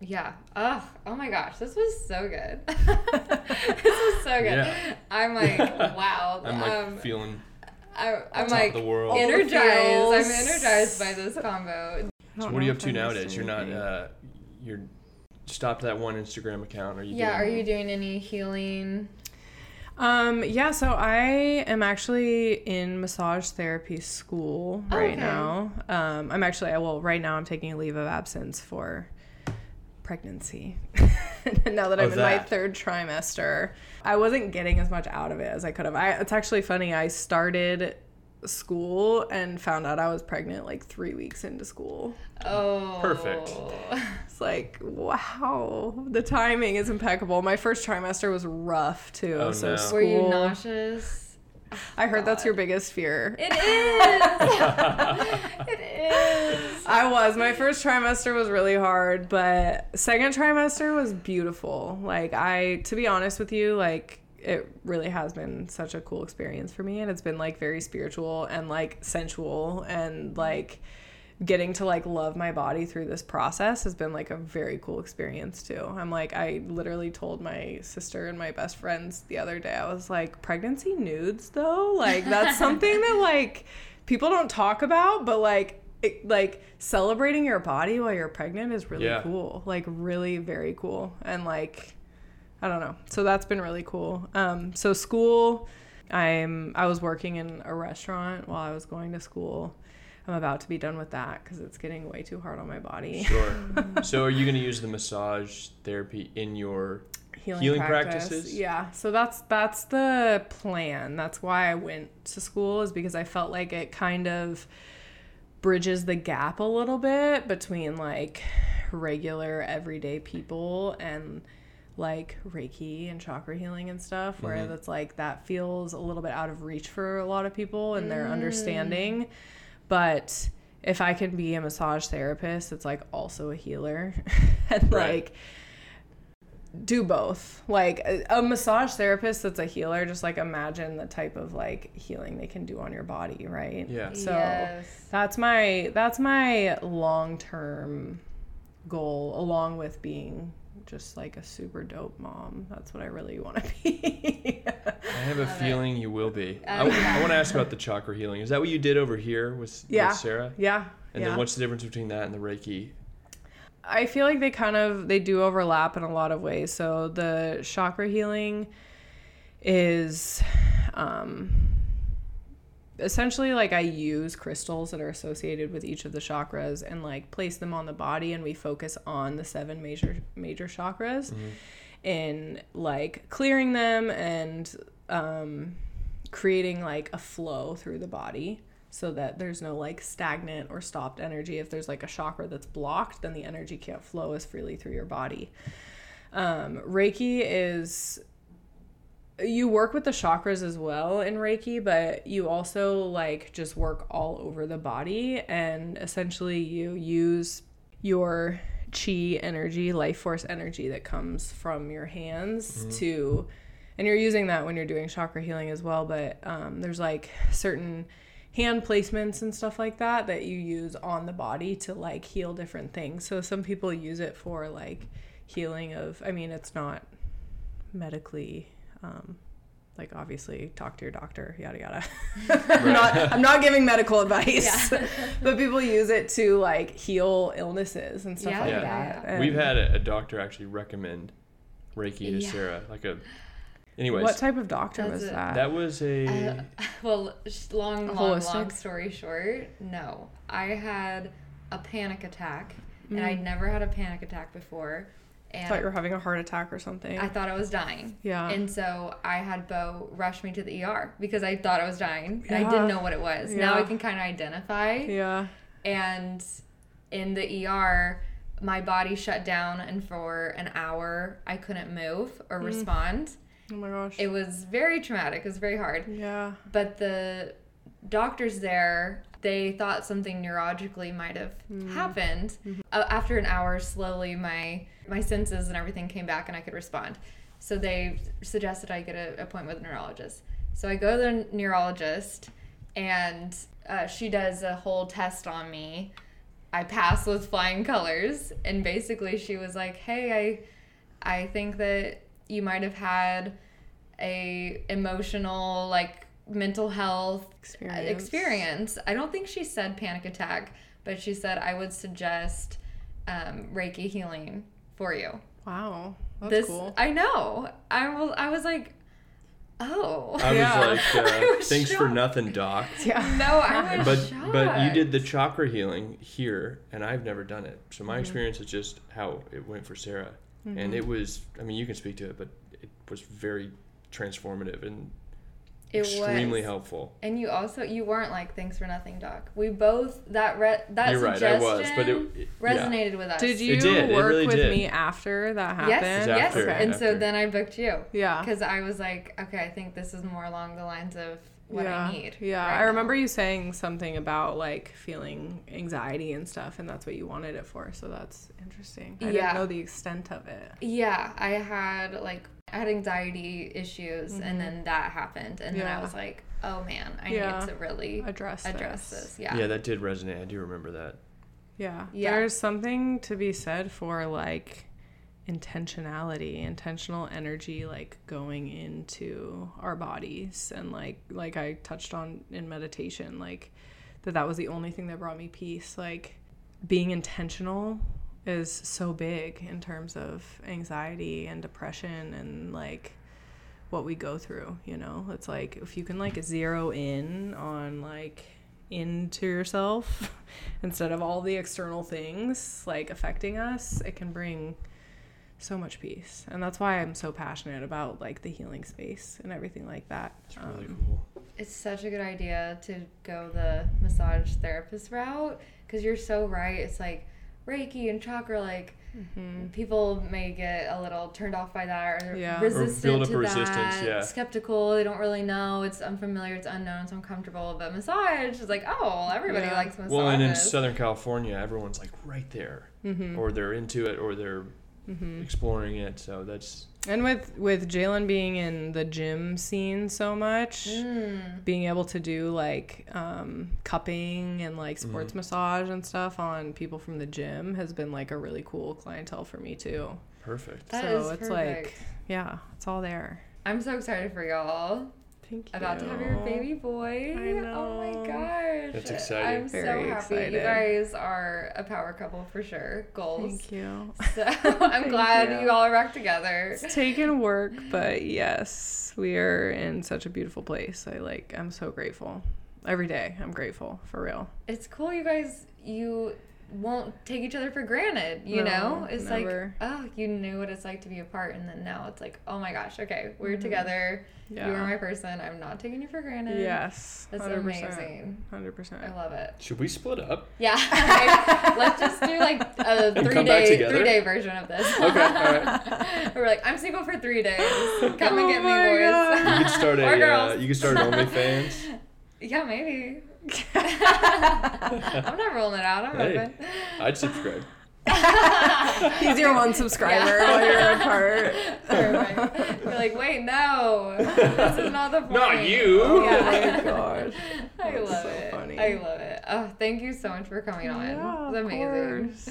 Yeah. Ugh. Oh my gosh, this was so good. *laughs* *laughs* this was so good. Yeah. I'm like, *laughs* wow. I'm like um, feeling I, I'm like the world. All the energized. I'm energized by this combo. I So what are you if up to I'm nowadays? You're not. Uh, you're stopped that one Instagram account. Are you? Yeah. Are doing, you doing any healing? Um, yeah, so I am actually in massage therapy school Oh, right okay. now. Um, I'm actually, well, right now I'm taking a leave of absence for pregnancy. *laughs* now that Oh, I'm in my third trimester, I wasn't getting as much out of it as I could have. I, it's actually funny. I started school and found out I was pregnant like three weeks into school. Oh. Perfect. It's like, wow, the timing is impeccable. My first trimester was rough too. Oh, so no. school, Were you nauseous? I heard that's your biggest fear. It is. *laughs* it is. I was. My first trimester was really hard, but second trimester was beautiful. Like I to be honest with you, like it really has been such a cool experience for me and it's been like very spiritual and like sensual and like getting to like love my body through this process has been like a very cool experience too. I'm like I literally told my sister and my best friends the other day I was like pregnancy nudes though like that's something that like people don't talk about but like it, like celebrating your body while you're pregnant is really Yeah. cool like really very cool and like I don't know. So that's been really cool. Um, so school, I'm I was working in a restaurant while I was going to school. I'm about to be done with that because it's getting way too hard on my body. Sure. *laughs* so are you going to use the massage therapy in your Healing practices? Yeah. So that's that's the plan. That's why I went to school is because I felt like it kind of bridges the gap a little bit between like regular everyday people and like Reiki and chakra healing and stuff, where Mhm. that's like that feels a little bit out of reach for a lot of people and their understanding. But if I can be a massage therapist, it's like also a healer *laughs* and Right. like do both. Like a, a massage therapist that's a healer, just like imagine the type of like healing they can do on your body, right? Yeah. So yes. that's my that's my long term goal, along with being just like a super dope mom. That's what I really want to be. I have a Love it. feeling you will be. I, yeah. want to ask about the chakra healing. Is that what you did over here with, Yeah. with Sarah? yeah. And yeah. then what's the difference between that and the Reiki? I feel like they kind of they do overlap in a lot of ways. So the chakra healing is um essentially like I use crystals that are associated with each of the chakras and like place them on the body and we focus on the seven major major chakras in like clearing them and um creating like a flow through the body so that there's no like stagnant or stopped energy. If there's like a chakra that's blocked, then the energy can't flow as freely through your body. Um, Reiki is you work with the chakras as well in Reiki, but you also like just work all over the body and essentially you use your chi energy, life force energy that comes from your hands to and you're using that when you're doing chakra healing as well, but um, there's like certain hand placements and stuff like that that you use on the body to like heal different things. So some people use it for like healing of I mean it's not medically um like obviously talk to your doctor yada yada *laughs* I'm not I'm not giving medical *laughs* advice Yeah. *laughs* but people use it to like heal illnesses and stuff Yeah, like yeah, that yeah. We've had a, a doctor actually recommend Reiki to Yeah. Sarah. Like a. Anyways, what type of doctor That's was it. that that was a. Uh, well, long, long, Holistic? long story short, no. I had a panic attack, and Mm. I'd never had a panic attack before. I And thought you were having a heart attack or something I thought I was dying. yeah And so I had Beau rush me to the ER because I thought I was dying. Yeah. And I didn't know what it was. Yeah. Now I can kind of identify. yeah And in the ER, my body shut down, and for an hour, I couldn't move or Mm. respond. oh my gosh It was very traumatic. It was very hard. yeah But the doctors there, they thought something neurologically might have happened. Uh, after an hour, slowly my my senses and everything came back, and I could respond. So they suggested I get an appointment with a neurologist. So I go to the neurologist, and uh, she does a whole test on me. I pass with flying colors, and basically she was like, "Hey, I, I think that you might have had a emotional like mental health Experience. experience. I don't think she said panic attack, but she said I would suggest um, Reiki healing for you. wow that's this cool I know. I was I was like, oh I Yeah. was like, *laughs* I uh, was thanks for nothing, doc. *laughs* yeah no, I was But shocked. but you did the chakra healing here, and I've never done it. So Mm-hmm. my experience is just how it went for Sarah, and it was. I mean, you can speak to it, but it was very transformative and It extremely was. helpful. And you also you weren't like thanks for nothing, doc. We both that re- that You're right, I suggestion was, but it, it yeah. resonated with us. did you did, work really with did. me after that happened Yes, It was yes. after, And so then I booked you yeah because I was like, okay, I think this is more along the lines of what yeah. I need. Yeah, right I now. remember you saying something about like feeling anxiety and stuff, and that's what you wanted it for. So that's interesting. I Yeah. didn't know the extent of it. Yeah, I had like I had anxiety issues, and mm-hmm. then that happened, and then I was like, oh man, I Yeah. need to really Address address this. this. Yeah. Yeah, that did resonate. I do remember that. Yeah. Yeah. There's something to be said for like intentionality, intentional energy like going into our bodies and like like I touched on in meditation like that that was the only thing that brought me peace. Like being intentional is so big in terms of anxiety and depression and like what we go through, you know? It's like if you can like zero in on like into yourself *laughs* instead of all the external things like affecting us, it can bring so much peace. And that's why I'm so passionate about like the healing space and everything like that. It's really Um, cool. It's such a good idea to go the massage therapist route because you're so right. It's like Reiki and chakra, like mhm. people may get a little turned off by that or Yeah. Or build resistant up to resistance, that, yeah. skeptical. They don't really know. It's unfamiliar. It's unknown. It's uncomfortable. But massage is like, oh, everybody Yeah. likes massage. Well, and in Southern California, everyone's like right there, Mhm. or they're into it, or they're Mhm. exploring it. So that's And with with Jalen being in the gym scene so much, Mm. being able to do like um, cupping and like sports Mm-hmm. massage and stuff on people from the gym has been like a really cool clientele for me too. perfect. That so is it's perfect. like yeah, it's all there. I'm so excited for y'all. Thank you. About to have your baby boy. I Oh my gosh. That's exciting. I'm Very so happy. excited. You guys are a power couple for sure. Goals. Thank you. So *laughs* *laughs* I'm glad you. you. all are back together. It's taken work, but yes, we are in such a beautiful place. I like I'm so grateful. Every day I'm grateful, for real. It's cool you guys you won't take each other for granted, you No, know? It's never. like, oh, you knew what it's like to be apart and then now it's like, oh my gosh, okay, we're together. Mm-hmm. Yeah. You are my person. I'm not taking you for granted. Yes. That's 100%, amazing. 100%. I love it. Should we split up? Yeah. Okay. *laughs* *laughs* Let's just do like a three day, three day version of this. Okay, alright. *laughs* We're like, I'm single for three days. Come and Oh get me, my boys. God. You could start Or a uh, you could start an OnlyFans. Yeah, maybe. I'm not rolling it out. I'm Hey. open. I'd subscribe. *laughs* He's your one subscriber Yeah. while you're apart. Perfect. You're like, wait, no, this is not the *laughs* point. Not you. Oh Yeah. my oh gosh. I That's love so it. funny. I love it. Oh, thank you so much for coming on. Yeah, it's of amazing. course.